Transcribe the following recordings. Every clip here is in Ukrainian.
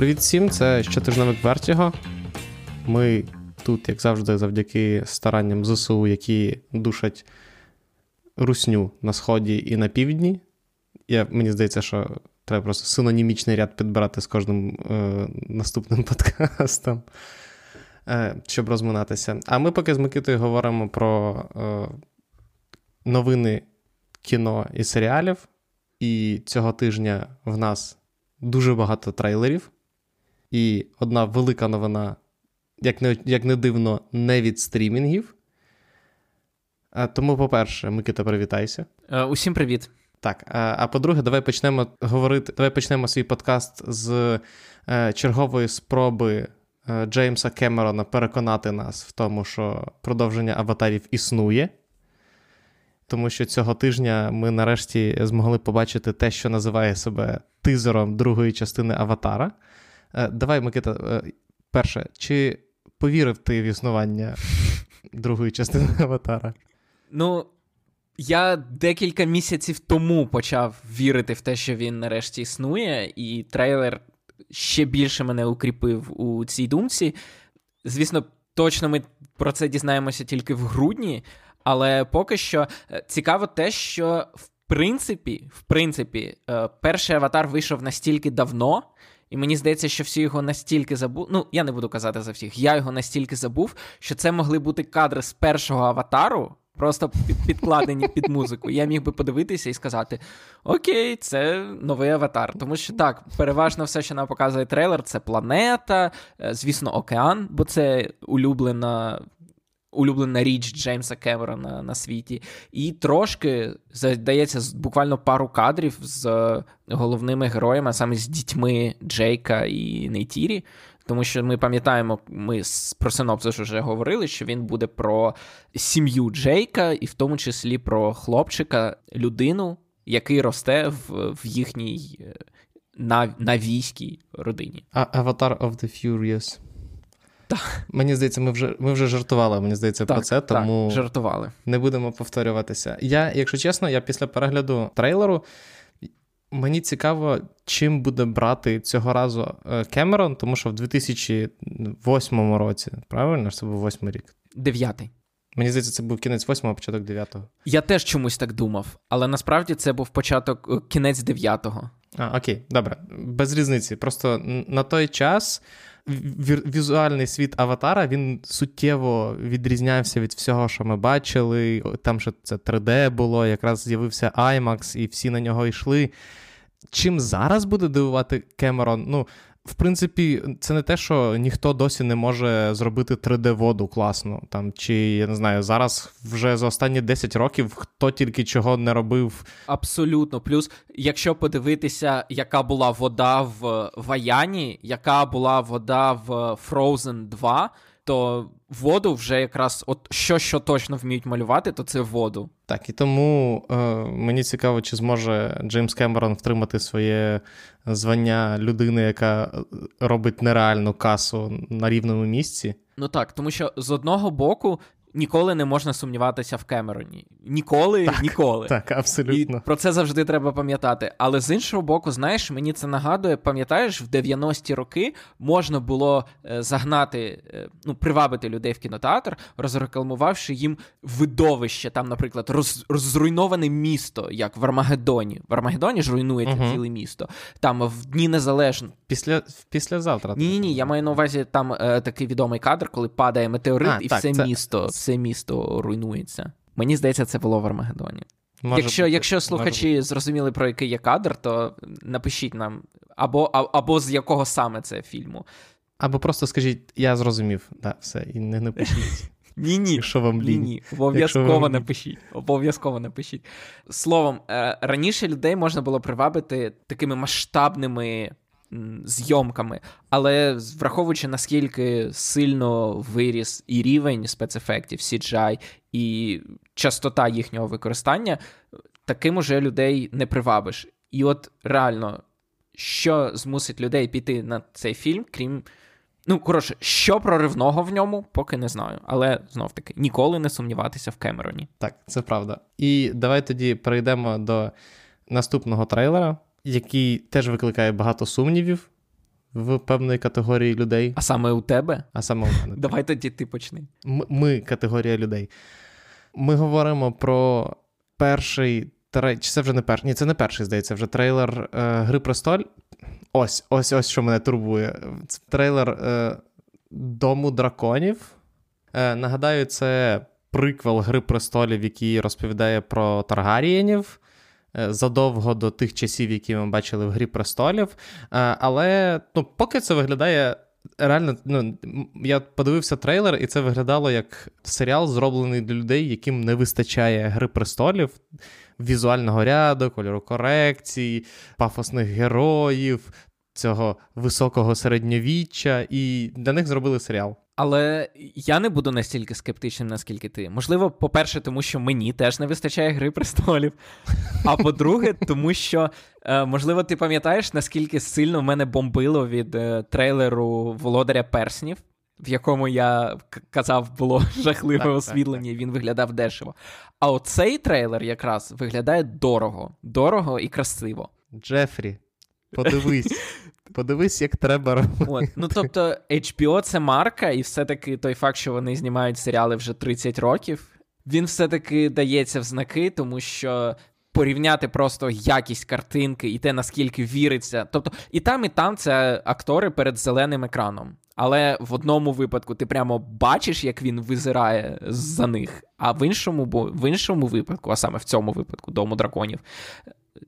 Привіт всім, це щотижневик Вертіго. Ми тут, як завжди, завдяки старанням ЗСУ, які душать русню на сході і на півдні. Я, Мені здається, що треба просто синонімічний ряд підбирати з кожним е, наступним подкастом, е, щоб розминатися. А ми поки з Микитою говоримо про е, новини кіно і серіалів. І цього тижня в нас дуже багато трейлерів. І одна велика новина, як не як не дивно, не від стрімінгів. Тому, по-перше, Микита, привітайся. Uh, усім привіт. Так. А, а по-друге, давай почнемо говорити. Давай почнемо свій подкаст з е, чергової спроби е, Джеймса Кемерона переконати нас в тому, що продовження аватарів існує. Тому що цього тижня ми нарешті змогли побачити те, що називає себе тизером другої частини Аватара. Е, давай, Микита, е, перше, чи повірив ти в існування другої частини Аватара? Ну, я декілька місяців тому почав вірити в те, що він нарешті існує, і трейлер ще більше мене укріпив у цій думці. Звісно, точно ми про це дізнаємося тільки в грудні, але поки що е, цікаво те, що в принципі, в принципі, перший аватар вийшов настільки давно. І мені здається, що всі його настільки забув. Ну, я не буду казати за всіх. Я його настільки забув, що це могли бути кадри з першого аватару, просто підкладені під музику. Я міг би подивитися і сказати: Окей, це новий аватар. Тому що так, переважно все, що нам показує трейлер, це планета, е, звісно, океан, бо це улюблена улюблена річ Джеймса Кемерона на світі. І трошки, здається, буквально пару кадрів з головними героями, а саме з дітьми Джейка і Нейтірі. Тому що ми пам'ятаємо, ми про синопсис вже говорили, що він буде про сім'ю Джейка, і в тому числі про хлопчика, людину, який росте в в їхній е, на, навійській родині. Avatar of the Furious. Так. Мені здається, ми вже ми вже жартували, мені здається, так, про це, тому так, жартували. не будемо повторюватися. Я, якщо чесно, я після перегляду трейлеру. Мені цікаво, чим буде брати цього разу е, Кемерон, тому що в 2008 році, правильно це був восьмий рік? Дев'ятий. Мені здається, це був кінець восьмого, початок дев'ятого. Я теж чомусь так думав, але насправді це був початок е, кінець дев'ятого. А, окей, добре, без різниці. Просто на той час візуальний світ Аватара він суттєво відрізнявся від всього, що ми бачили. Там що це 3D було, якраз з'явився IMAX, і всі на нього йшли. Чим зараз буде дивувати Кемерон? Ну, в принципі, це не те, що ніхто досі не може зробити 3D-воду класно. Там, Чи я не знаю, зараз вже за останні 10 років хто тільки чого не робив. Абсолютно. Плюс, якщо подивитися, яка була вода в Ваяні, яка була вода в Frozen 2 то воду вже якраз от що що точно вміють малювати, то це воду. Так, і тому е, мені цікаво, чи зможе Джеймс Кемерон втримати своє звання людини, яка робить нереальну касу на рівному місці. Ну так, тому що з одного боку Ніколи не можна сумніватися в Кемероні. Ніколи, так, ніколи. Так, абсолютно. І Про це завжди треба пам'ятати. Але з іншого боку, знаєш, мені це нагадує, пам'ятаєш, в 90-ті роки можна було е, загнати, е, ну, привабити людей в кінотеатр, розрекламувавши їм видовище, там, наприклад, роз, розруйноване місто, як в Армагеддоні. В Армагеддоні ж руйнується uh ціле місто. Там в Дні Незалежності. Після післязавтра. Ні, ні, ні. Я маю на увазі там е, такий відомий кадр, коли падає метеорит, а, і так, все це... місто все місто руйнується. Мені здається, це було в Армагеддоні. Може якщо бути, якщо слухачі може зрозуміли, про який є кадр, то напишіть нам або або з якого саме це фільму. Або просто скажіть, я зрозумів, да, все, і не напишіть. Ні, ні. Якщо вам лінь. Ні, ні. Обов'язково вам... напишіть. Обов'язково напишіть. Словом, е, раніше людей можна було привабити такими масштабними зйомками, але враховуючи наскільки сильно виріс і рівень спецефектів CGI, і частота їхнього використання, таким уже людей не привабиш. І от реально, що змусить людей піти на цей фільм, крім. Ну, коротше, що проривного в ньому, поки не знаю. Але знов таки ніколи не сумніватися в Кемероні. Так, це правда. І давай тоді перейдемо до наступного трейлера який теж викликає багато сумнівів. в певної категорії людей. А саме у тебе? А саме у мене. Давай тоді ти почни. Ми категорія людей. Ми говоримо про перший. Чи це вже не перший? Ні, це не перший, здається, вже трейлер е, Гри престоль. Ось, ось, ось що мене турбує. Це трейлер е, Дому драконів. Е, Нагадаю, це приквел Гри престолів, який розповідає про Таргарієнів. Е, задовго до тих часів, які ми бачили в Грі престолів. Е, але ну, поки це виглядає. Реально, ну, я подивився трейлер, і це виглядало як серіал, зроблений для людей, яким не вистачає Гри престолів, візуального ряду, кольору корекцій, пафосних героїв, цього високого середньовіччя, і для них зробили серіал. Але я не буду настільки скептичним, наскільки ти. Можливо, по-перше, тому що мені теж не вистачає Гри престолів. А по-друге, тому що, е, можливо, ти пам'ятаєш, наскільки сильно мене бомбило від е, трейлеру Володаря Перснів, в якому я казав, було жахливе так, освітлення, так, так. він виглядав дешево. А оцей трейлер якраз виглядає дорого, дорого і красиво. Джефрі, подивись. Подивись, як треба робити. От. Ну тобто, HBO це марка, і все-таки той факт, що вони знімають серіали вже 30 років, він все-таки дається в знаки, тому що. Порівняти просто якість картинки і те, наскільки віриться. Тобто, і там, і там це актори перед зеленим екраном. Але в одному випадку ти прямо бачиш, як він визирає за них, а в іншому в іншому випадку, а саме в цьому випадку, Дому драконів,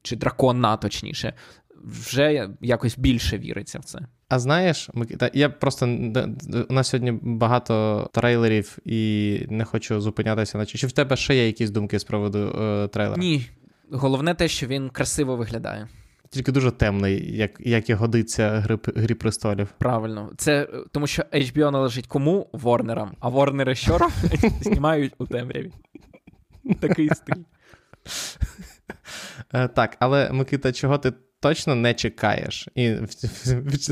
чи дракона, точніше, вже якось більше віриться в це. А знаєш, Микита, я просто у нас сьогодні багато трейлерів і не хочу зупинятися на чи в тебе ще є якісь думки з приводу е, трейлера? Ні. Головне те, що він красиво виглядає. Тільки дуже темний, як як і годиться гри, грі престолів. Правильно, це тому, що HBO належить кому Ворнерам, а Ворнери що роблять? Знімають у темряві. Такий стиль. Е, так, але Микита, чого ти точно не чекаєш, і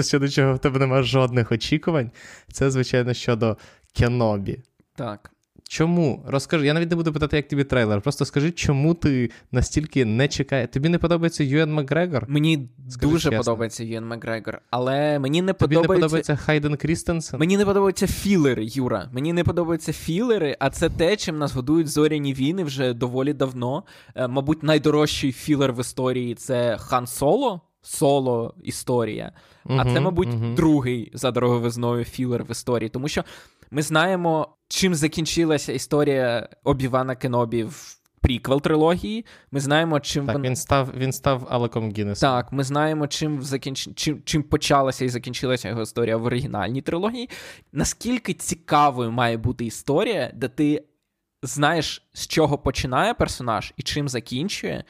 щодо чого в тебе немає жодних очікувань, це, звичайно, щодо Кенобі. Так. Чому? Розкажи, я навіть не буду питати, як тобі трейлер. Просто скажи, чому ти настільки не чекаєш. Тобі не подобається Юен Макгрегор? Мені скажи дуже чесно. подобається Юен Макгрегор, але мені не Тобі подобається. не подобається Хайден Крістенсен? Мені не подобаються філери, Юра. Мені не подобаються філери, а це те, чим нас годують зоряні війни вже доволі давно. Е, мабуть, найдорожчий філер в історії це Хан Соло. Соло історія. Uh-huh, а це, мабуть, uh-huh. другий за дороговизною філер в історії, тому що ми знаємо, чим закінчилася історія Обівана Кенобі в приквел трилогії. Ми знаємо, чим так, вон... він став він став Алеком Гіннесом. Так, ми знаємо, чим закінч... чим, чим почалася і закінчилася його історія в оригінальній трилогії. Наскільки цікавою має бути історія, де ти знаєш, з чого починає персонаж і чим закінчує.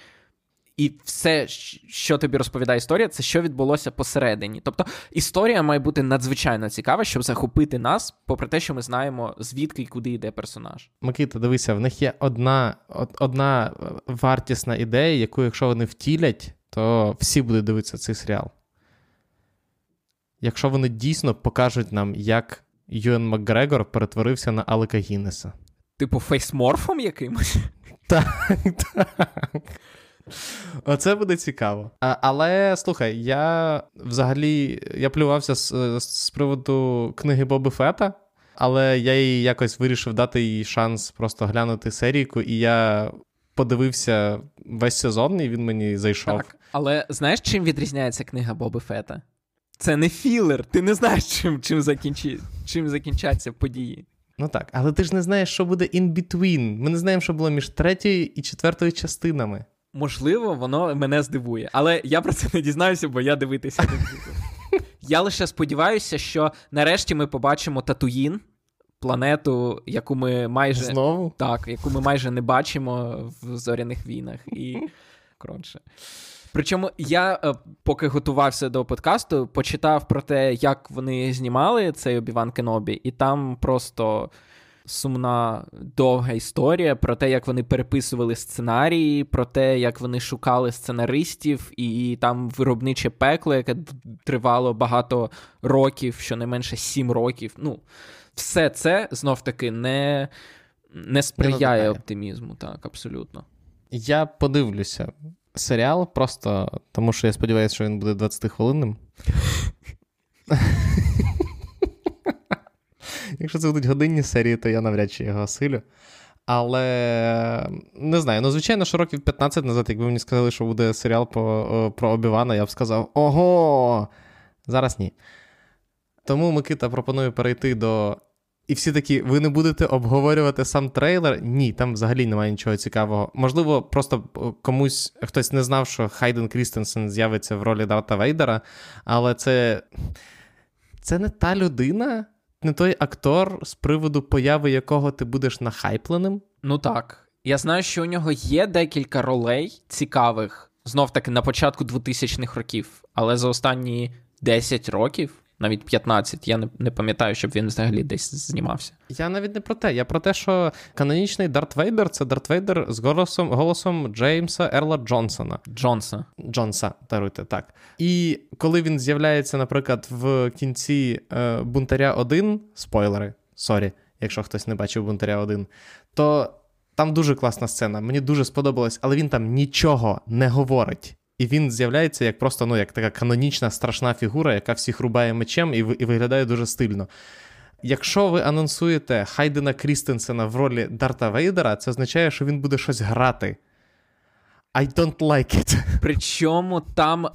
І все, що тобі розповідає історія, це що відбулося посередині. Тобто історія має бути надзвичайно цікава, щоб захопити нас, попри те, що ми знаємо, звідки і куди йде персонаж. Микита, дивися, в них є одна одна вартісна ідея, яку, якщо вони втілять, то всі будуть дивитися цей серіал. Якщо вони дійсно покажуть нам, як Юен Макгрегор перетворився на Алека Гіннеса. Типу фейсморфом якимось? Так, так. Оце буде цікаво. А, Але слухай, я взагалі я плювався з, з приводу книги Боби Фета, але я їй якось вирішив дати їй шанс просто глянути серійку, і я подивився весь сезон, і він мені зайшов. Так, Але знаєш, чим відрізняється книга Боби Фета? Це не філер. Ти не знаєш, чим чим, закінчи, чим закінчаться події. Ну так, але ти ж не знаєш, що буде in between. Ми не знаємо, що було між третьою і четвертою частинами. Можливо, воно мене здивує, але я про це не дізнаюся, бо я дивитися не буду. Я лише сподіваюся, що нарешті ми побачимо Татуїн, планету, яку ми майже Знову? Так, яку ми майже не бачимо в зоряних війнах і коротше. Причому я, е, поки готувався до подкасту, почитав про те, як вони знімали цей Обіван Кенобі, і там просто сумна довга історія про те, як вони переписували сценарії, про те, як вони шукали сценаристів, і там виробниче пекло, яке тривало багато років, щонайменше сім років. Ну, все це знов таки не, не сприяє не оптимізму, так, абсолютно. Я подивлюся серіал просто тому, що я сподіваюся, що він буде 20 хвилинним. Якщо це будуть годинні серії, то я навряд чи його осилю. Але не знаю. Ну, звичайно, що років 15 назад, якби мені сказали, що буде серіал по, про Обівана, я б сказав: ого! Зараз ні. Тому Микита пропонує перейти до. І всі такі, ви не будете обговорювати сам трейлер? Ні, там взагалі немає нічого цікавого. Можливо, просто комусь хтось не знав, що Хайден Крістенсен з'явиться в ролі Дарта Вейдера, але це. Це не та людина, не той актор, з приводу появи якого ти будеш нахайпленим? Ну так. Я знаю, що у нього є декілька ролей цікавих, знов таки на початку 2000-х років, але за останні 10 років навіть 15. Я не, не пам'ятаю, щоб він взагалі десь знімався. Я навіть не про те. Я про те, що канонічний Дарт Вейдер це Дарт Вейдер з голосом голосом Джеймса Ерла Джонсона. Джонса. Джонса, даруйте, так. І коли він з'являється, наприклад, в кінці е, Бунтаря 1, спойлери, sorry, якщо хтось не бачив Бунтаря 1, то. Там дуже класна сцена, мені дуже сподобалось, але він там нічого не говорить. І він з'являється як просто ну, як така канонічна страшна фігура, яка всіх рубає мечем і і виглядає дуже стильно. Якщо ви анонсуєте Хайдена Крістенсена в ролі Дарта Вейдера, це означає, що він буде щось грати. I don't like it. Причому там, е,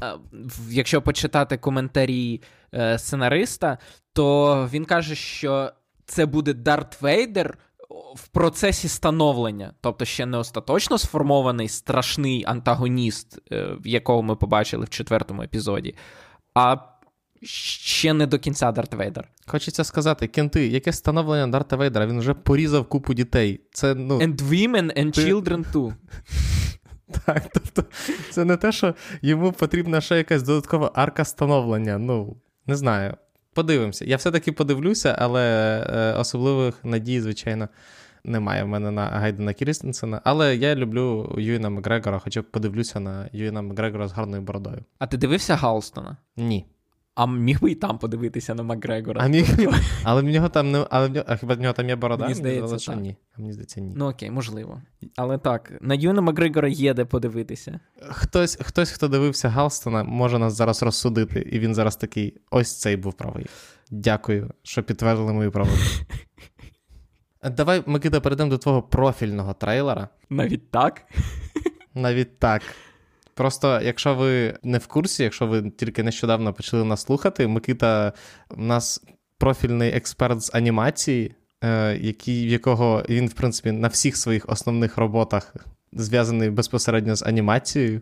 якщо почитати коментарі е, сценариста, то він каже, що це буде Дарт Вейдер в процесі становлення, тобто ще не остаточно сформований страшний антагоніст, е, якого ми побачили в четвертому епізоді, а ще не до кінця Дарт Вейдер. Хочеться сказати, кенти, яке становлення Дарта Вейдера? Він вже порізав купу дітей. Це, ну... And women and Ти... children too. Так, тобто, це не те, що йому потрібна ще якась додаткова арка становлення. Ну, не знаю. Подивимося. Я все-таки подивлюся, але е, особливих надій, звичайно, немає в мене на Гайдена Крістенсена. Але я люблю Юїна Макгрегора, хоча б подивлюся на Юїна Макгрегора з гарною бородою. А ти дивився Галстона? Ні. А міг би і там подивитися на Макгрегора. А міг Але в нього там не. Але в нього... А хіба в нього там є борода? Мені здається, що ні. А мені здається, ні. Ну окей, можливо. Але так, на Юна Макгрегора є де подивитися. Хтось, хтось, хто дивився Галстона, може нас зараз розсудити, і він зараз такий: ось цей був правий. Дякую, що підтвердили мою правоту. Давай, Микита, перейдемо до твого профільного трейлера. Навіть так? Навіть так. Просто, якщо ви не в курсі, якщо ви тільки нещодавно почали нас слухати, Микита у нас профільний експерт з анімації, е, який, в якого він, в принципі, на всіх своїх основних роботах зв'язаний безпосередньо з анімацією.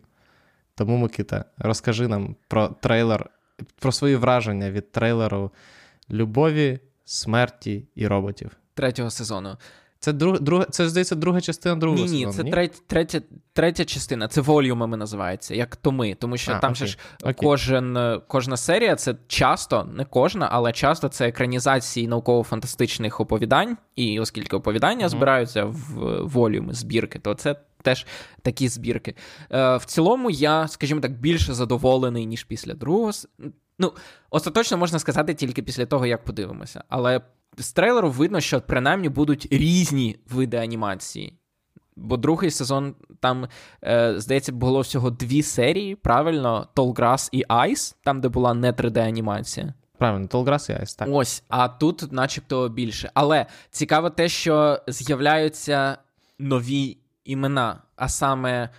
Тому, Микита, розкажи нам про трейлер, про свої враження від трейлеру Любові, смерті і роботів. Третього сезону. Це друг, друг, це здається друга частина другого ні, ні, сезону, це третя, третя третя частина, це волюмами називається, як томи. Тому що а, там окей, ж окей. кожен, кожна серія це часто, не кожна, але часто це екранізації науково-фантастичних оповідань. І оскільки оповідання mm-hmm. збираються в волюми, збірки, то це теж такі збірки. Е, В цілому, я, скажімо так, більше задоволений, ніж після другого. Ну, остаточно можна сказати тільки після того, як подивимося. Але з трейлеру видно, що принаймні будуть різні види анімації. Бо другий сезон там, е, здається, було всього дві серії, правильно, Tall і Ice, там, де була не 3D-анімація. Правильно, Tall і Ice, так. Ось, а тут, начебто, більше. Але цікаво те, що з'являються нові імена, а саме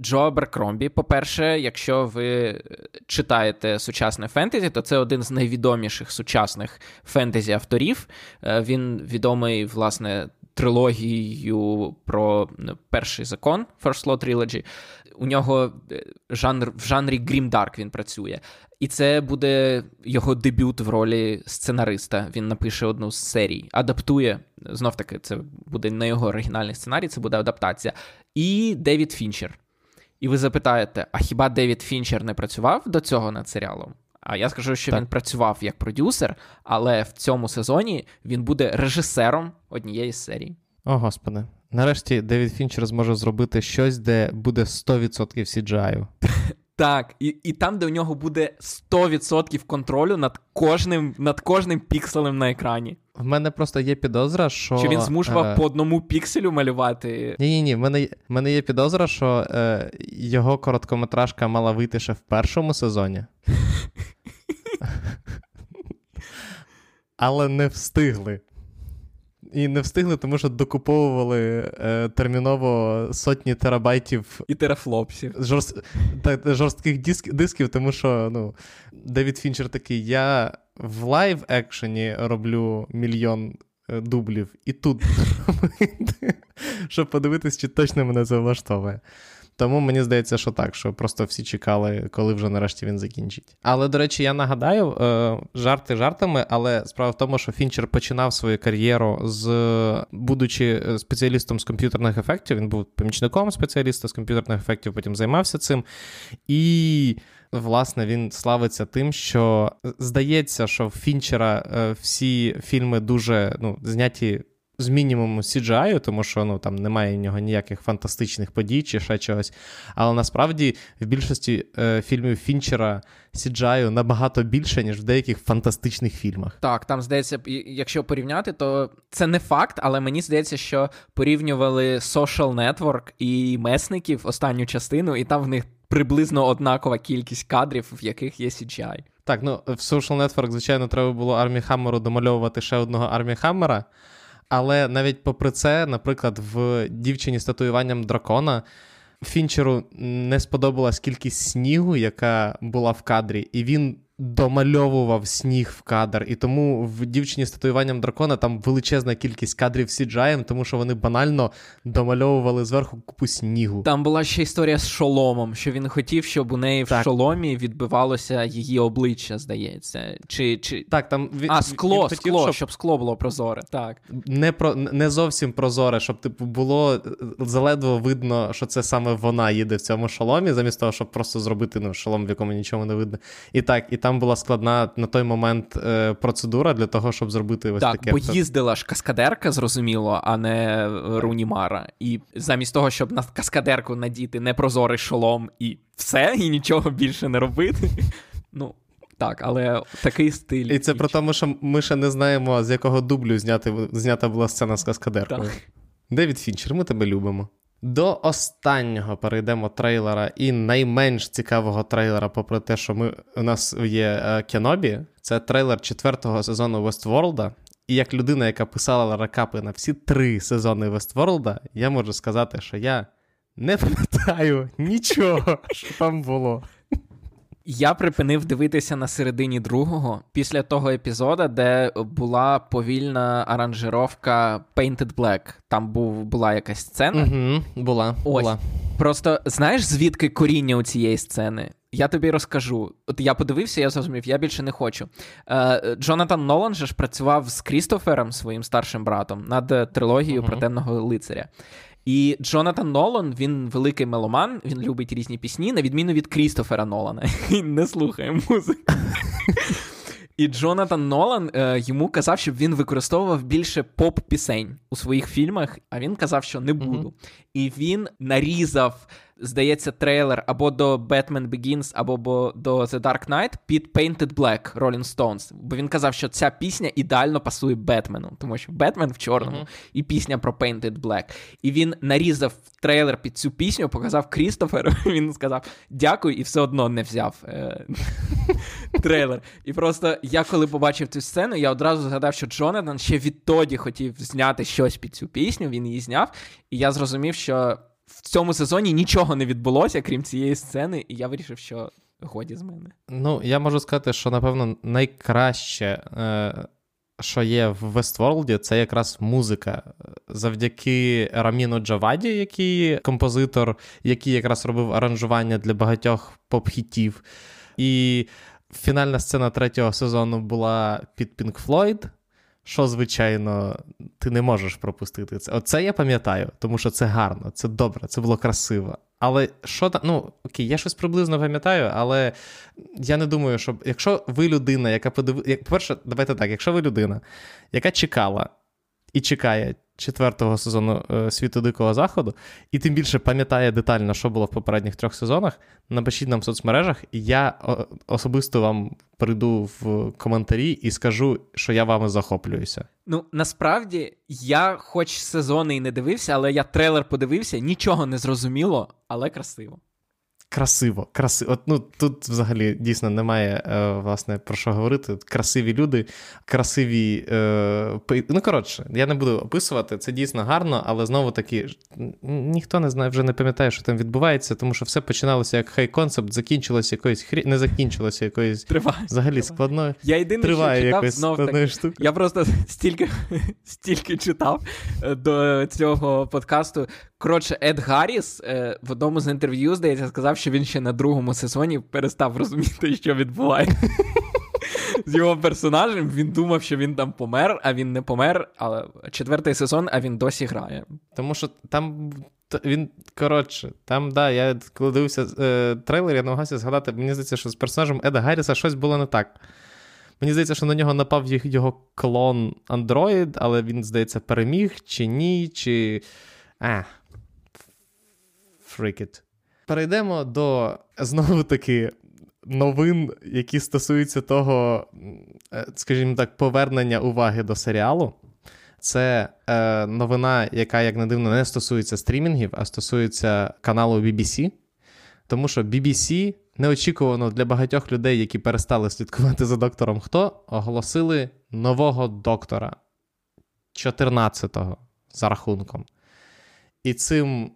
Джо Аберкромбі, по-перше, якщо ви читаєте сучасне фентезі, то це один з найвідоміших сучасних фентезі-авторів. Е, він відомий, власне, трилогією про перший закон First Law Trilogy. У нього е, жанр в жанрі Grimdark він працює. І це буде його дебют в ролі сценариста. Він напише одну з серій, адаптує. Знов таки, це буде не його оригінальний сценарій, це буде адаптація. І Девід Фінчер. І ви запитаєте: а хіба Девід Фінчер не працював до цього над серіалом? А я скажу, що так. він працював як продюсер, але в цьому сезоні він буде режисером однієї з серій. О, господи. Нарешті Девід Фінчер зможе зробити щось, де буде 100% CGI. Так, і і там, де у нього буде 100% контролю над кожним над кожним пікселем на екрані. В мене просто є підозра, що. Чи він змушував е... по одному пікселю малювати? Ні, ні, ні. В мене в мене є підозра, що е, його короткометражка мала вийти ще в першому сезоні. але не встигли. І не встигли, тому що докуповували е, терміново сотні терабайтів і терафлопсів. Жорст... та, жорстких диск... дисків, тому що ну, Девід Фінчер такий: я в live action і роблю мільйон е, дублів, і тут щоб подивитись, чи точно мене це влаштовує. Тому мені здається, що так, що просто всі чекали, коли вже нарешті він закінчить. Але, до речі, я нагадаю, е, жарти жартами, але справа в тому, що Фінчер починав свою кар'єру з будучи е, спеціалістом з комп'ютерних ефектів. Він був помічником спеціаліста з комп'ютерних ефектів, потім займався цим. І. Власне, він славиться тим, що здається, що в Фінчера е, всі фільми дуже ну, зняті з мінімуму CGI, тому що ну, там немає в нього ніяких фантастичних подій чи ще чогось. Але насправді в більшості е, фільмів Фінчера CGI набагато більше, ніж в деяких фантастичних фільмах. Так, там здається, якщо порівняти, то це не факт, але мені здається, що порівнювали Social Network і месників останню частину, і там в них приблизно однакова кількість кадрів, в яких є CGI. Так, ну в Social Network, звичайно, треба було Армі Хаммеру домальовувати ще одного Армі Хаммера. Але навіть попри це, наприклад, в дівчині з татуюванням дракона Фінчеру не сподобалась кількість снігу, яка була в кадрі, і він домальовував сніг в кадр. І тому в дівчині з татуюванням дракона там величезна кількість кадрів CGI, тому що вони банально домальовували зверху купу снігу. Там була ще історія з шоломом, що він хотів, щоб у неї так. в шоломі відбивалося її обличчя, здається. Чи, чи... Так, там від... А, скло, він хотів, скло, щоб... щоб скло було прозоре. Так. Не про не зовсім прозоре, щоб типу було заледве видно, що це саме вона їде в цьому шоломі, замість того, щоб просто зробити ну, шолом, в якому нічого не видно. І так, і там була складна на той момент е, процедура для того, щоб зробити ось так, таке. Так, бо їздила ж каскадерка, зрозуміло, а не Рунімара. І замість того, щоб на каскадерку надіти непрозорий шолом і все, і нічого більше не робити. Ну, так, але такий стиль. І це про тому, що ми ще не знаємо, з якого дублю зняти, знята була сцена з каскадеркою. Так. Девід Фінчер, ми тебе любимо. До останнього перейдемо трейлера і найменш цікавого трейлера, попри те, що ми, у нас є е, Кенобі. Це трейлер четвертого сезону Вестворлда. І як людина, яка писала ракапи на всі три сезони Вестворлда, я можу сказати, що я не пам'ятаю нічого, що там було. Я припинив дивитися на середині другого після того епізоду, де була повільна аранжировка Painted Black. Там був, була якась сцена. Угу, Була. Ось. була. Просто знаєш, звідки коріння у цієї сцени? Я тобі розкажу. От я подивився, я зрозумів, я більше не хочу. Е, Джонатан Нолан же ж працював з Крістофером, своїм старшим братом, над трилогією uh про темного лицаря. І Джонатан Нолан, він великий меломан, він любить різні пісні, на відміну від Крістофера Нолана. Він не слухає музику. І Джонатан Нолан е, йому казав, щоб він використовував більше поп-пісень у своїх фільмах, а він казав, що не буду. Mm-hmm. І він нарізав здається, трейлер або до Batman Begins, або до The Dark Knight під Painted Black Rolling Stones. Бо він казав, що ця пісня ідеально пасує Бетмену, тому що Бетмен в чорному uh-huh. і пісня про Painted Black. І він нарізав трейлер під цю пісню, показав Крістоферу. Він сказав дякую, і все одно не взяв е- трейлер. І просто я коли побачив цю сцену, я одразу згадав, що Джонатан ще відтоді хотів зняти щось під цю пісню. Він її зняв, і я зрозумів, що в цьому сезоні нічого не відбулося, крім цієї сцени, і я вирішив, що годі з мене. Ну, я можу сказати, що, напевно, найкраще, е, що є в Вестворлді, це якраз музика. Завдяки Раміну Джаваді, який композитор, який якраз робив аранжування для багатьох поп-хітів. І фінальна сцена третього сезону була під Pink Floyd що, звичайно, ти не можеш пропустити це. Оце я пам'ятаю, тому що це гарно, це добре, це було красиво. Але що там, ну окей, я щось приблизно пам'ятаю, але я не думаю, що якщо ви людина, яка подивилася. По-перше, давайте так, якщо ви людина, яка чекала і чекає четвертого сезону е, світу Дикого Заходу, і тим більше пам'ятає детально, що було в попередніх трьох сезонах. Напишіть нам в соцмережах, я особисто вам прийду в коментарі і скажу, що я вами захоплююся. Ну насправді я, хоч сезони і не дивився, але я трейлер подивився, нічого не зрозуміло, але красиво. Красиво. красиво. От, ну, Тут взагалі дійсно немає е, власне про що говорити. Красиві люди, красиві. Е, ну, коротше, я не буду описувати, це дійсно гарно, але знову таки ніхто не знає, вже не пам'ятає, що там відбувається, тому що все починалося як хай-концепт, закінчилося якоюсь хрі... не закінчилося якоюсь Триває. взагалі складною. Я єдине, Триває що читав, знов таки. штуки. Я просто стільки стільки читав е, до цього подкасту. Коротше, Ед Гарріс е, в одному з інтерв'ю, здається, сказав, що він ще на другому сезоні перестав розуміти, що відбувається. З його персонажем він думав, що він там помер, а він не помер. Але четвертий сезон, а він досі грає. Тому що там він коротше, там, да, я коли дивився е, трейлер, я намагався згадати, мені здається, що з персонажем Еда Гарріса щось було не так. Мені здається, що на нього напав його клон Android, але він, здається, переміг, чи ні, чи. А. Фрикіт. Перейдемо до знову таки новин, які стосуються того, е, скажімо так, повернення уваги до серіалу. Це е, новина, яка, як не дивно, не стосується стрімінгів, а стосується каналу BBC. Тому що BBC неочікувано для багатьох людей, які перестали слідкувати за доктором Хто, оголосили нового доктора 14-го за рахунком. І цим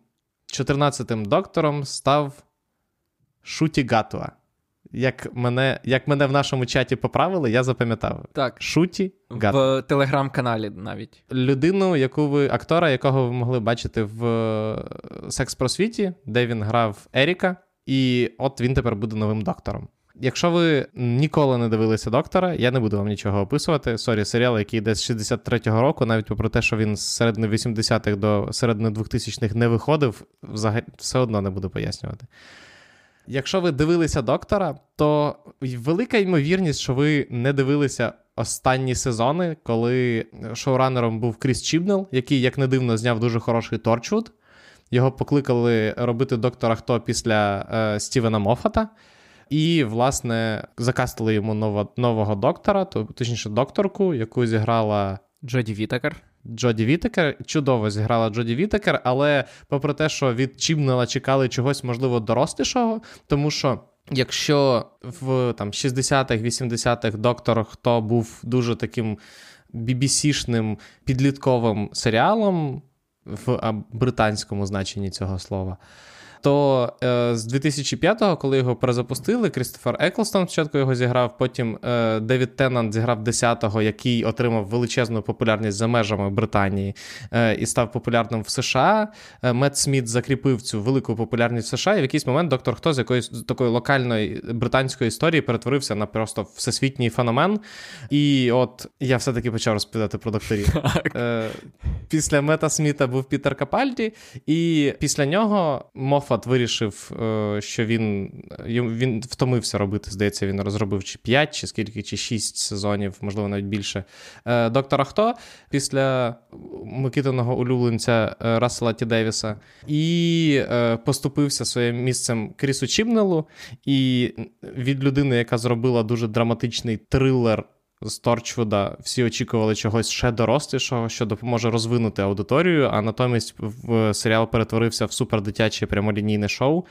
14-тим доктором став Шуті Гатва. Як мене як мене в нашому чаті поправили, я запам'ятав. Так. Шуті Гатва. В телеграм-каналі навіть. Людину, яку ви актора, якого ви могли бачити в секс-просвіті, де він грав Еріка. І от він тепер буде новим доктором. Якщо ви ніколи не дивилися доктора, я не буду вам нічого описувати. Sorry, серіал, який йде з 63-го року, навіть попри те, що він з середини 80-х до середини 2000-х не виходив, взагалі все одно не буду пояснювати. Якщо ви дивилися доктора, то велика ймовірність, що ви не дивилися останні сезони, коли шоуранером був Кріс Чібнел, який, як не дивно, зняв дуже хороший Торчвуд. Його покликали робити доктора хто після е, Стівена Моффата. І, власне, закастили йому ново, нового доктора, то, точніше, докторку, яку зіграла Джоді Вітакер. Джоді Вітекер. Чудово зіграла Джоді Вітекер, але попри те, що від Чімнела чекали чогось, можливо, дорослішого, тому що. Якщо в там 60-х, 80-х доктор хто був дуже таким BBC-шним підлітковим серіалом, в британському значенні цього слова. То е, з 2005-го, коли його перезапустили, Крістофер Еклстон спочатку його зіграв, потім е, Девід Теннант зіграв 10-го, який отримав величезну популярність за межами Британії е, і став популярним в США. Е, Мет Сміт закріпив цю велику популярність в США, і в якийсь момент доктор Хто з якоїсь такої локальної британської історії перетворився на просто всесвітній феномен. І от я все-таки почав розповідати про докторів. Е, Після Мета Сміта був Пітер Капальді, і після нього Мофа Моффат вирішив, е, що він він втомився робити. Здається, він розробив чи 5, чи скільки, чи 6 сезонів, можливо, навіть більше. Е, доктора Хто після Микитиного улюбленця е, Рассела Ті Девіса і поступився своїм місцем Крісу Чібнелу. І від людини, яка зробила дуже драматичний трилер з Торчвуда всі очікували чогось ще дорослішого, що допоможе розвинути аудиторію, а натомість в серіал перетворився в супердитяче прямолінійне шоу.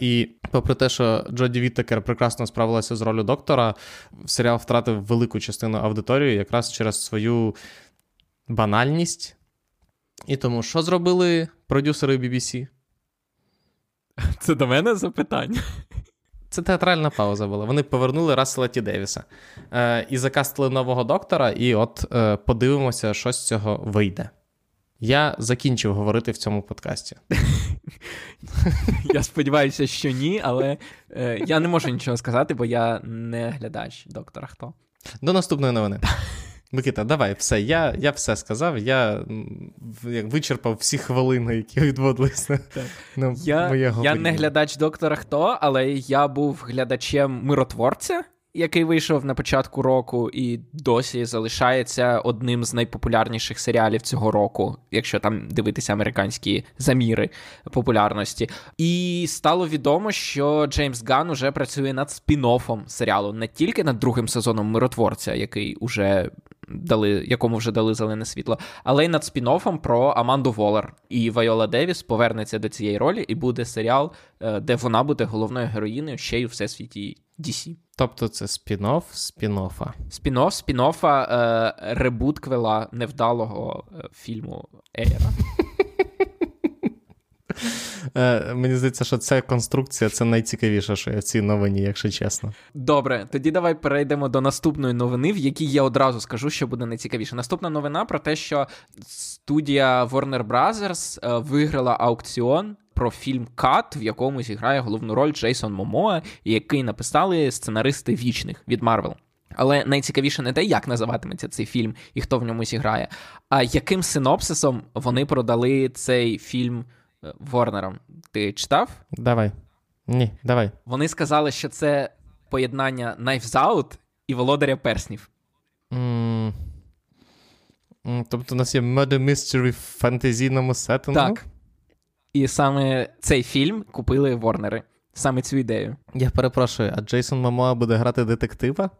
І попри те, що Джоді Віттекер прекрасно справилася з ролью доктора, серіал втратив велику частину аудиторії якраз через свою банальність. І тому, що зробили продюсери BBC? Це до мене запитання. Це театральна пауза була. Вони повернули Рассела Ті Девіса е, і закастили нового доктора, і от е, подивимося, що з цього вийде. Я закінчив говорити в цьому подкасті. Я сподіваюся, що ні, але е, я не можу нічого сказати, бо я не глядач доктора хто. До наступної новини. Микита, давай, все. Я я все сказав. Я вичерпав всі хвилини, які відводилися на я, моє Я не глядач доктора хто, але я був глядачем миротворця, який вийшов на початку року і досі залишається одним з найпопулярніших серіалів цього року, якщо там дивитися американські заміри популярності. І стало відомо, що Джеймс Ган уже працює над спін-оффом серіалу, не тільки над другим сезоном миротворця, який уже дали, якому вже дали зелене світло, але й над спін-оффом про Аманду Волер. І Вайола Девіс повернеться до цієї ролі, і буде серіал, е, де вона буде головною героїною ще й у всесвіті DC. Тобто це спін-офф спін-оффа. Спін-офф спін-оффа е, ребутквела невдалого е, фільму Ейра. Е, Мені здається, що ця конструкція це найцікавіше, що я в цій новині, якщо чесно. Добре, тоді давай перейдемо до наступної новини, в якій я одразу скажу, що буде найцікавіше. Наступна новина про те, що студія Warner Bros. Е, виграла аукціон. Про фільм Кат, в якому зіграє головну роль Джейсон Момоа, який написали сценаристи вічних від Марвел. Але найцікавіше не те, як називатиметься цей фільм і хто в ньому зіграє, а яким синопсисом вони продали цей фільм Ворнером. Ти читав? Давай. Ні, давай. Вони сказали, що це поєднання Knives Out і Володаря Перснів. Mm. Тобто у нас є Murder Mystery в фантазійному сеттингу? Так. І саме цей фільм купили Ворнери. Саме цю ідею. Я перепрошую, а Джейсон Мамоа буде грати детектива?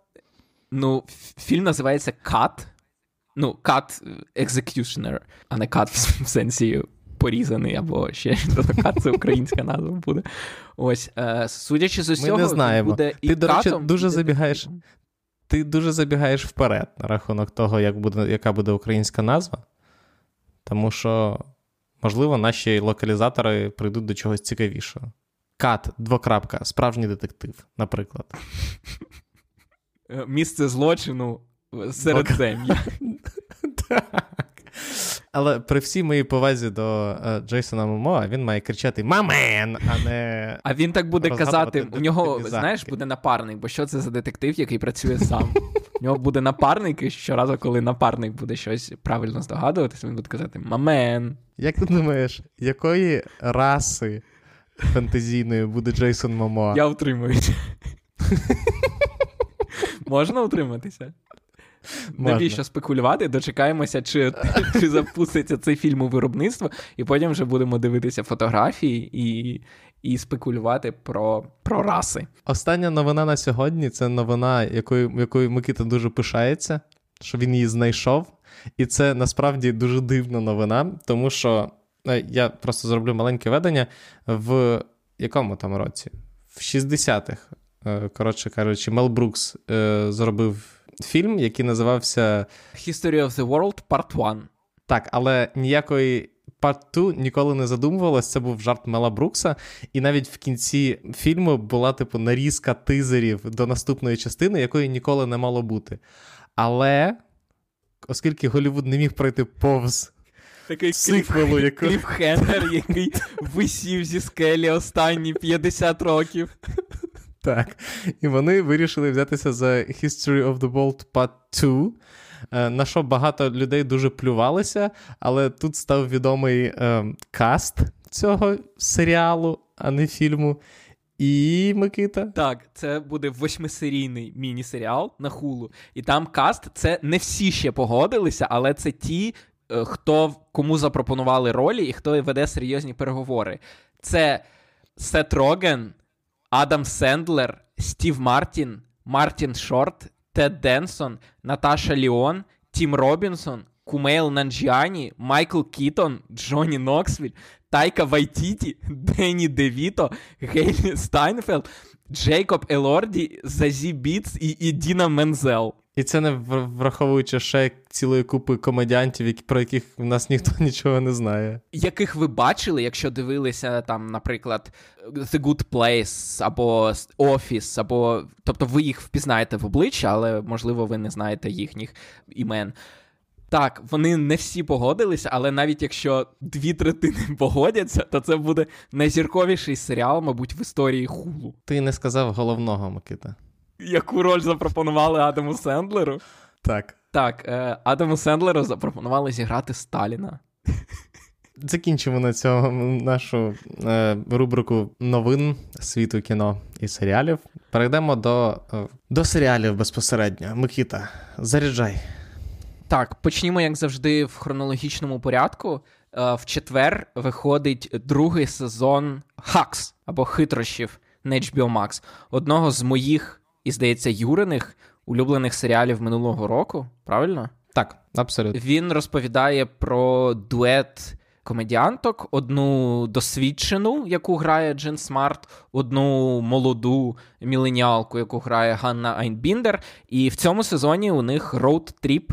Ну, фільм називається Cut. Ну, Cut Executioner, а не Cut в сенсі порізаний або ще така це українська назва буде. Ось, е, судячи з усього, Ми не знаємо. буде Ти, до речі, катом, дуже і забігаєш. Ти дуже забігаєш вперед на рахунок того, як буде, яка буде українська назва. Тому що, можливо, наші локалізатори прийдуть до чогось цікавішого. Кат, двокрапка, справжній детектив, наприклад. Е, місце злочину середзем'я. Так. Але при всій моїй повазі до uh, Джейсона Момо, він має кричати Мамен, а не. А він так буде казати: у нього, знаєш, буде напарник, бо що це за детектив, який працює сам? У нього буде напарник, і щоразу, коли напарник буде щось правильно здогадуватися, він буде казати Мамен. Як ти думаєш, якої раси фантазійної буде Джейсон Момо? Я утримуюся. Можна утриматися? Навіщо спекулювати? Дочекаємося, чи чи запуститься цей фільм у виробництво, і потім вже будемо дивитися фотографії і і спекулювати про про раси. Остання новина на сьогодні це новина, якою якою Микита дуже пишається, що він її знайшов. І це насправді дуже дивна новина, тому що е, я просто зроблю маленьке ведення в якому там році? В 60-х, е, коротше кажучи, Мел Брукс е, зробив фільм, який називався History of the World Part 1. Так, але ніякої Part 2 ніколи не задумувалось. Це був жарт Мела Брукса. І навіть в кінці фільму була, типу, нарізка тизерів до наступної частини, якої ніколи не мало бути. Але, оскільки Голівуд не міг пройти повз. Такий сиквелу, який... кліфхендер, який висів зі скелі останні 50 років. Так. І вони вирішили взятися за History of the World Part 2. Е, на що багато людей дуже плювалися, але тут став відомий е, каст цього серіалу, а не фільму. І Микита. Так, це буде восьмисерійний міні-серіал на хулу. І там каст це не всі ще погодилися, але це ті, е, хто кому запропонували ролі і хто веде серйозні переговори. Це Сет Роген, Адам Сендлер, Стів Мартін, Мартін Шорт, Тед Денсон, Наташа Ліон, Тім Робінсон, Кумейл Нанджіані, Майкл Кітон, Джонні Ноксвіль, Тайка Вайтіті, Денні Девіто, Гейлі Стайнфелд, Джейкоб Елорді, Зазі Біц і Ідіна Мензел. І це не враховуючи ще цілої купи комедіантів, про яких в нас ніхто нічого не знає. Яких ви бачили, якщо дивилися там, наприклад, The Good Place або Office, або тобто ви їх впізнаєте в обличчя, але можливо ви не знаєте їхніх імен. Так, вони не всі погодилися, але навіть якщо дві третини погодяться, то це буде найзірковіший серіал, мабуть, в історії Hulu. Ти не сказав головного, Микита. Яку роль запропонували Адаму Сендлеру? Так. Так, е, Адаму Сендлеру запропонували зіграти Сталіна. Закінчимо на цьому нашу е, рубрику новин світу кіно і серіалів. Перейдемо до е, до серіалів безпосередньо. Микіта, заряджай. Так, почнімо, як завжди, в хронологічному порядку. Е, в четвер виходить другий сезон Хакс або хитрощів на HBO Max. Одного з моїх і, здається, Юриних улюблених серіалів минулого року, правильно? Так, абсолютно. Він розповідає про дует комедіанток: одну досвідчену, яку грає Джин Смарт, одну молоду міленіалку, яку грає Ганна Айнбіндер. І в цьому сезоні у них road trip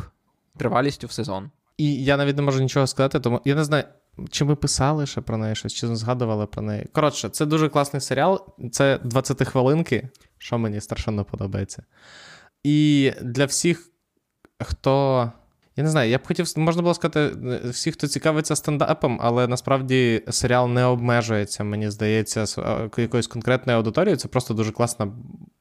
тривалістю в сезон. І я навіть не можу нічого сказати, тому я не знаю. Чи ми писали ще про неї щось, чи згадували про неї. Коротше, це дуже класний серіал. Це 20 хвилинки, що мені страшенно подобається. І для всіх, хто. Я не знаю, я б хотів, можна було сказати, всі, хто цікавиться стендапом, але насправді серіал не обмежується, мені здається, якоюсь конкретною аудиторією. Це просто дуже класна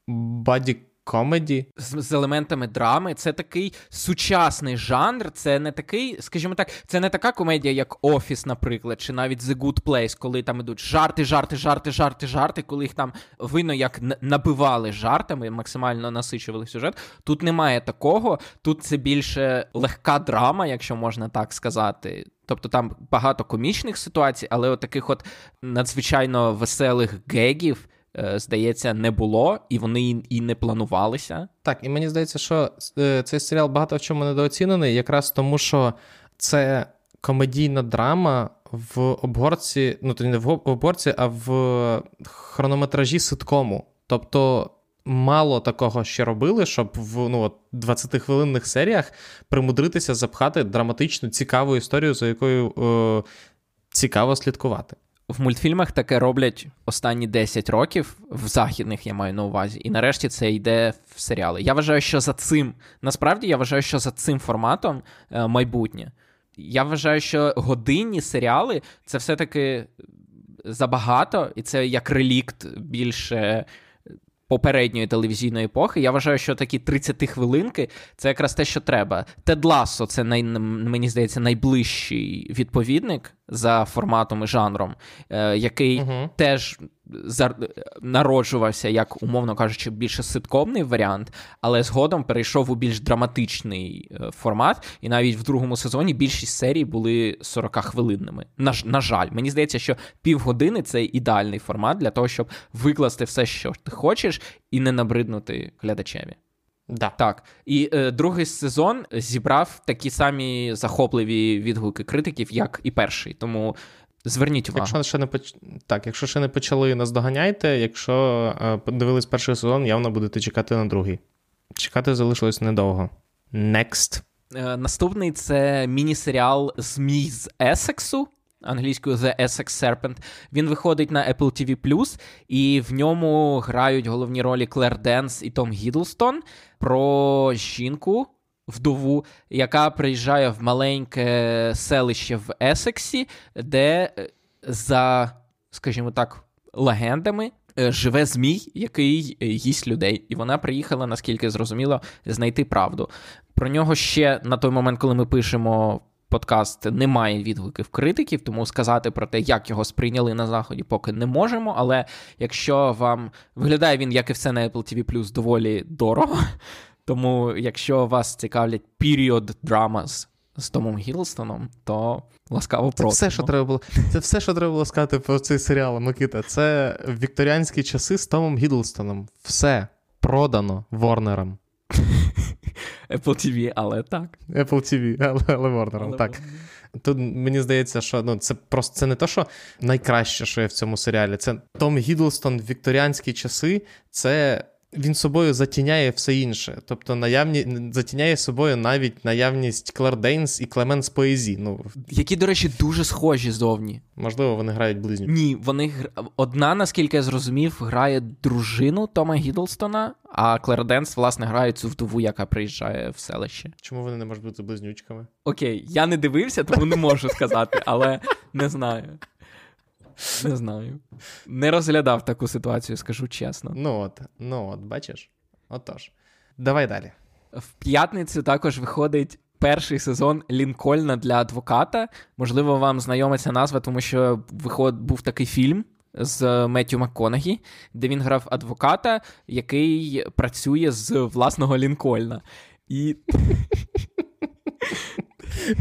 buddy comedy. З, з елементами драми. Це такий сучасний жанр. Це не такий, скажімо так, це не така комедія, як Офіс, наприклад, чи навіть The Good Place, коли там ідуть жарти, жарти, жарти, жарти, жарти, коли їх там видно, як набивали жартами, максимально насичували сюжет. Тут немає такого. Тут це більше легка драма, якщо можна так сказати. Тобто там багато комічних ситуацій, але от таких от надзвичайно веселих гегів. Е, здається, не було, і вони і не планувалися. Так, і мені здається, що е, цей серіал багато в чому недооцінений, якраз тому, що це комедійна драма в обгорці, ну то не в обгорці, а в хронометражі ситкому. Тобто. Мало такого ще робили, щоб в ну, 20-хвилинних серіях примудритися запхати драматичну, цікаву історію, за якою е, цікаво слідкувати в мультфільмах таке роблять останні 10 років, в західних я маю на увазі, і нарешті це йде в серіали. Я вважаю, що за цим насправді я вважаю, що за цим форматом е, майбутнє. Я вважаю, що годинні серіали це все-таки забагато, і це як релікт більше попередньої телевізійної епохи. Я вважаю, що такі 30 хвилинки це якраз те, що треба. Тед Лассо це най, мені здається найближчий відповідник за форматом і жанром, е, який угу. теж народжувався, як, умовно кажучи, більше ситкомний варіант, але згодом перейшов у більш драматичний е, формат. І навіть в другому сезоні більшість серій були 40-хвилинними. На, на жаль, мені здається, що півгодини це ідеальний формат для того, щоб викласти все, що ти хочеш, і не набриднути глядачеві. Да. Так. І е, другий сезон зібрав такі самі захопливі відгуки критиків, як і перший. Тому Зверніть увагу. Якщо ще не поч... Так, якщо ще не почали, нас доганяйте. Якщо е, подивились перший сезон, явно будете чекати на другий. Чекати залишилось недовго. Next. Е, наступний це міні-серіал Змій з Есексу. Англійською The Essex Serpent. Він виходить на Apple TV+, і в ньому грають головні ролі Клер Дейнс і Том Гідлстон про жінку, вдову, яка приїжджає в маленьке селище в Есексі, де е, за, скажімо так, легендами. Е, живе Змій, який е, їсть людей, і вона приїхала, наскільки зрозуміло, знайти правду. Про нього ще на той момент, коли ми пишемо подкаст, немає відгуків критиків, тому сказати про те, як його сприйняли на заході, поки не можемо. Але якщо вам виглядає він, як і все на Apple TV+, доволі дорого, тому, якщо вас цікавлять period dramas з Томом Гілстоном, то ласкаво просимо. Це все, що треба було. Це все, що треба було сказати про цей серіал, Микита. Це вікторіанські часи з Томом Гідлстоном. Все продано Ворнером. Apple TV, але так. Apple TV, але але Ворнером, але так. Тут мені здається, що ну, це просто це не то, що найкраще, що є в цьому серіалі. Це Том Гідлстон вікторіанські часи. Це він собою затіняє все інше. Тобто наявні затіняє собою навіть наявність Клер Дейнс і Клеманс Поезі. Ну, Які, до речі, дуже схожі зовні. Можливо, вони грають близнюків. Ні, вони одна, наскільки я зрозумів, грає дружину Тома Гідлстона, а Клер Денс, власне, грає цю вдову, яка приїжджає в селище. Чому вони не можуть бути близнючками? Окей, я не дивився, тому не можу сказати, але не знаю. Не знаю. Не розглядав таку ситуацію, скажу чесно. Ну от, ну от, бачиш? Отож. Давай далі. В п'ятницю також виходить перший сезон Лінкольна для адвоката. Можливо, вам знайома ця назва, тому що виход був такий фільм. З Меттю МакКонагі, де він грав адвоката, який працює з власного Лінкольна. І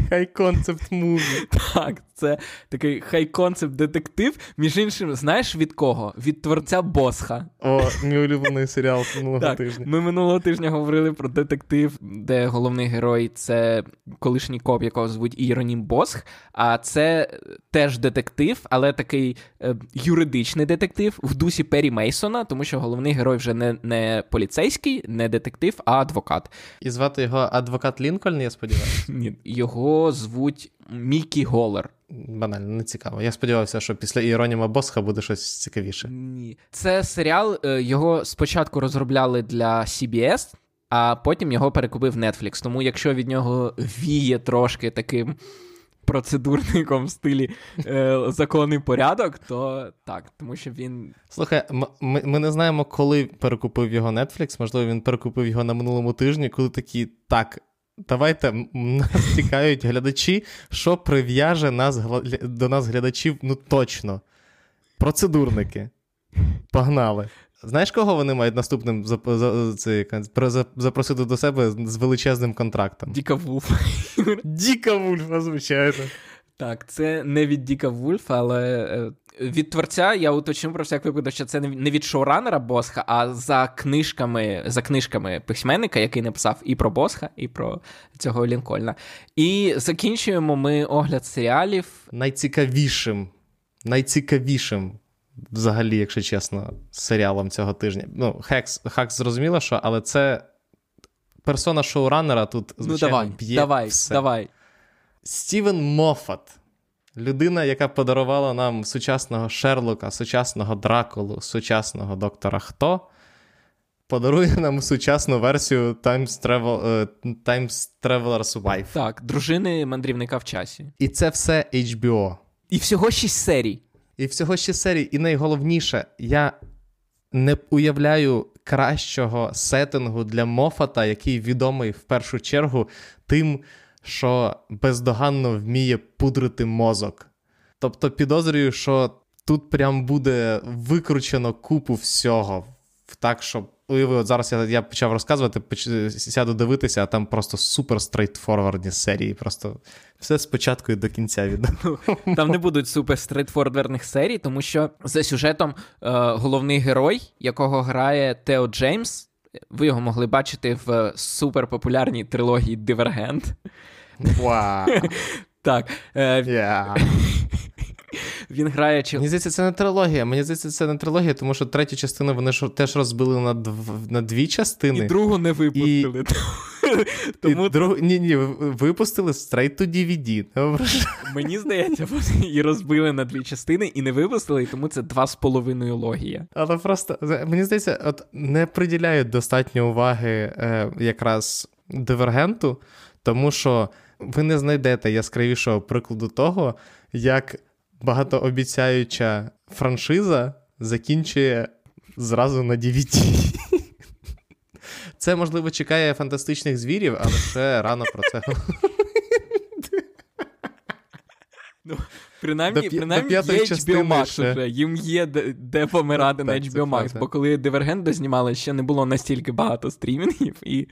Хай концепт муві. Так, Це такий хай-концепт детектив. Між іншим, знаєш від кого? Від творця Босха. О, мій улюблений серіал минулого так, тижня. Ми минулого тижня говорили про детектив, де головний герой це колишній коп, якого звуть Іронім Босх. А це теж детектив, але такий е, юридичний детектив в дусі Пері Мейсона, тому що головний герой вже не, не поліцейський, не детектив, а адвокат. І звати його адвокат Лінкольн, я сподіваюся. Ні, його звуть Мікі Голер. Банально, не цікаво. Я сподівався, що після Іроніма Босха буде щось цікавіше. Ні. Це серіал, е, його спочатку розробляли для CBS, а потім його перекупив Netflix. Тому якщо від нього віє трошки таким процедурником в стилі е, законний порядок, то так, тому що він. Слухай, ми, ми не знаємо, коли перекупив його Netflix. Можливо, він перекупив його на минулому тижні, коли такі так. Давайте нас цікавлять глядачі, що прив'яже нас до нас глядачів, ну точно. Процедурники. Погнали. Знаєш, кого вони мають наступним запросити до себе з величезним контрактом? Діка Вулф. Діка Вульфа, звичайно. Так, це не від Діка Вульфа, але е, від творця я уточню про всяк випадок, що це не від шоуранера Босха, а за книжками за книжками письменника, який написав і про Босха, і про цього Лінкольна. І закінчуємо ми огляд серіалів. Найцікавішим, найцікавішим, взагалі, якщо чесно, серіалом цього тижня. Ну, Хекс, Хакс зрозуміло, що, але це персона шоуранера тут, звичайно, ну давай, б'є давай, все. давай. Стівен Моффат. Людина, яка подарувала нам сучасного Шерлока, сучасного Дракулу, сучасного доктора Хто, подарує нам сучасну версію Times, Travel, е, Times Traveler's Wife. Так, дружини мандрівника в часі. І це все HBO. І всього шість серій. І всього ще серій. І найголовніше, я не уявляю кращого сеттингу для Мофата, який відомий в першу чергу тим, що бездоганно вміє пудрити мозок. Тобто підозрюю, що тут прям буде викручено купу всього. Так, що уяви, от зараз я, я почав розказувати, поч- сяду дивитися, а там просто супер стрейтфорвардні серії. Просто все спочатку і до кінця відомо. Там не будуть супер стритфордверних серій, тому що за сюжетом е, головний герой, якого грає Тео Джеймс, ви його могли бачити в суперпопулярній трилогії Дивергент. Вау! Так, е, Yeah. він грає чи Мені здається, це не трилогія. Мені здається, це не трилогія, тому що третю частину вони ж теж розбили на дв... на дві частини. і другу не випустили. Тому І друг... Ні, ні, випустили straight to DVD. Мені здається, вони і розбили на дві частини, і не випустили, і тому це два з половиною логія. Але просто мені здається, от не приділяють достатньо уваги е, якраз дивергенту, тому що ви не знайдете яскравішого прикладу того, як багатообіцяюча франшиза закінчує зразу на DVD. Це, можливо, чекає фантастичних звірів, але ще рано про це Принаймні, До принаймні до є HBO Max ще. вже. Їм є де, де помирати Ну, на так, HBO Max, бо коли Дивергент дознімали, ще не було настільки багато стрімінгів. І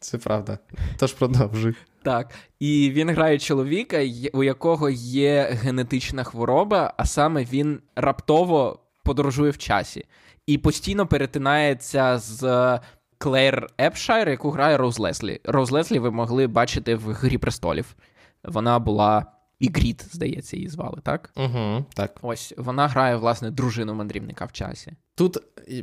Це правда. Тож продовжуй. так. І він грає чоловіка, у якого є генетична хвороба, а саме він раптово подорожує в часі і постійно перетинається з. Клер Ебшир, яку грає Роуз Леслі. Роуз Леслі ви могли бачити в Грі престолів. Вона була Ігріт, здається, її звали, так? Угу, так. Ось вона грає, власне, дружину мандрівника в часі. Тут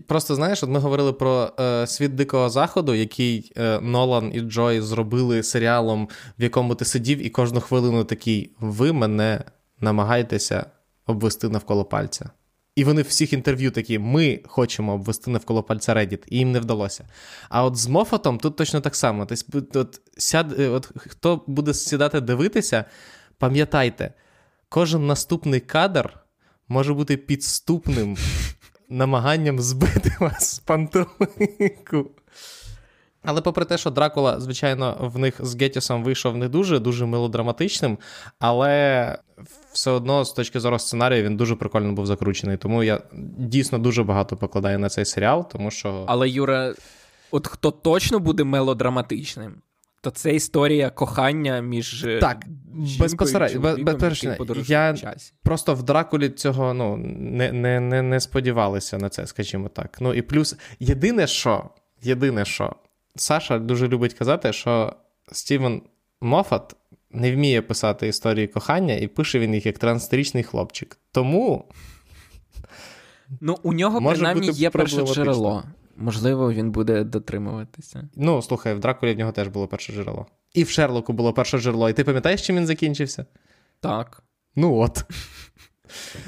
просто знаєш, от ми говорили про е, світ дикого заходу, який е, Нолан і Джой зробили серіалом, в якому ти сидів, і кожну хвилину такий: ви мене намагаєтеся обвести навколо пальця. І вони в всіх інтерв'ю такі: ми хочемо обвести навколо пальця Reddit, і їм не вдалося. А от з Мофатом тут точно так само. Тобто, от, сяд, е, от, хто буде сідати дивитися, пам'ятайте, кожен наступний кадр може бути підступним намаганням збити вас з пантелику. Але попри те, що Дракула, звичайно, в них з Геттісом вийшов не дуже, дуже мелодраматичним, але все одно, з точки зору сценарію, він дуже прикольно був закручений. Тому я дійсно дуже багато покладаю на цей серіал, тому що. Але Юра, от хто точно буде мелодраматичним, То це історія кохання між е, Так, безпосередньо. Я просто в Дракулі цього ну, не не, не, не сподівалися на це, скажімо так. Ну і плюс, єдине, що, єдине, що Саша дуже любить казати, що Стівен Мофат не вміє писати історії кохання, і пише він їх як 13-річний хлопчик. Тому. Ну, у нього принаймні є перше джерело. Можливо, він буде дотримуватися. Ну, слухай, в Дракулі в нього теж було перше джерело. І в Шерлоку було перше джерело. І ти пам'ятаєш, чим він закінчився? Так. Ну от.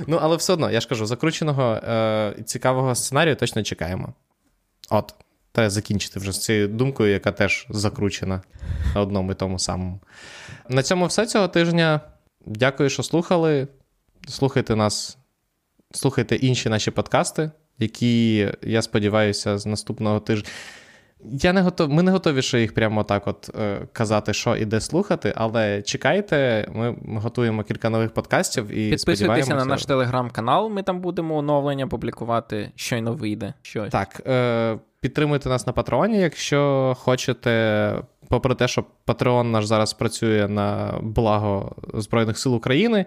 Ну, але все одно, я ж кажу, закрученого е, цікавого сценарію точно чекаємо. От. Треба закінчити вже з цією думкою, яка теж закручена на одному і тому самому. На цьому все цього тижня. Дякую, що слухали. Слухайте нас, слухайте інші наші подкасти, які, я сподіваюся, з наступного тижня. Я не готов, Ми не готові, що їх прямо так от е, казати, що і де слухати, але чекайте, ми готуємо кілька нових подкастів і підписуйтеся на наш телеграм-канал. Ми там будемо оновлення публікувати. Щойно вийде. Щось. Так, е, підтримуйте нас на Патреоні, якщо хочете. Попри те, що Патреон наш зараз працює на благо Збройних сил України,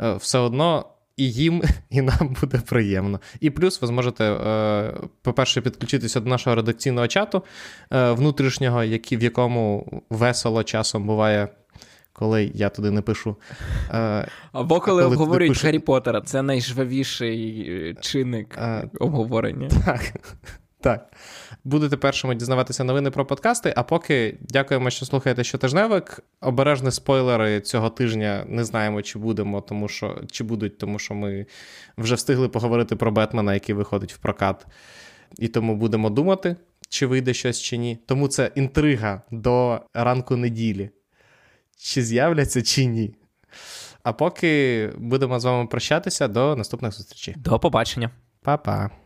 е, все одно і їм, і нам буде приємно. І плюс ви зможете, е, по-перше, підключитися до нашого редакційного чату е, внутрішнього, в якому весело часом буває. Коли я туди не пишу. Е, Або коли, коли обговорюють пишу... Гаррі Поттера. Це найжвавіший чинник а, обговорення. Так. Так. Будете першими дізнаватися новини про подкасти. А поки дякуємо, що слухаєте щотижневик. Обережні спойлери цього тижня не знаємо, чи будемо, тому що чи будуть, тому що ми вже встигли поговорити про Бетмена, який виходить в прокат. І тому будемо думати, чи вийде щось чи ні. Тому це інтрига до ранку неділі. Чи з'являться, чи ні. А поки будемо з вами прощатися до наступних зустрічей. До побачення. Па-па.